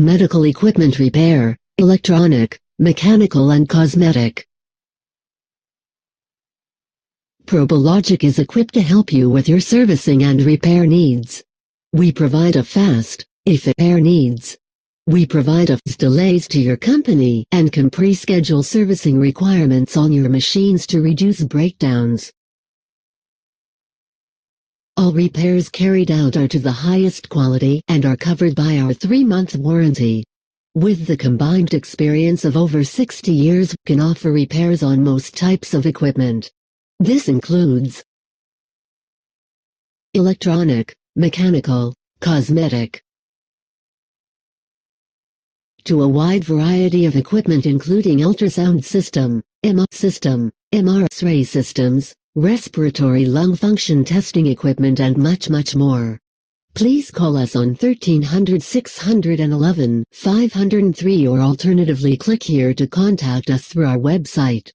medical equipment repair, electronic, mechanical and cosmetic. Probelogic is equipped to help you with your servicing and repair needs. We provide a fast, if repair needs. We provide a delays to your company and can pre-schedule servicing requirements on your machines to reduce breakdowns. All repairs carried out are to the highest quality and are covered by our 3-month warranty. With the combined experience of over 60 years, can offer repairs on most types of equipment. This includes electronic, mechanical, cosmetic, to a wide variety of equipment including ultrasound system, MR system, MRI systems, respiratory lung function testing equipment and much much more. Please call us on 1300 611 503 or alternatively click here to contact us through our website.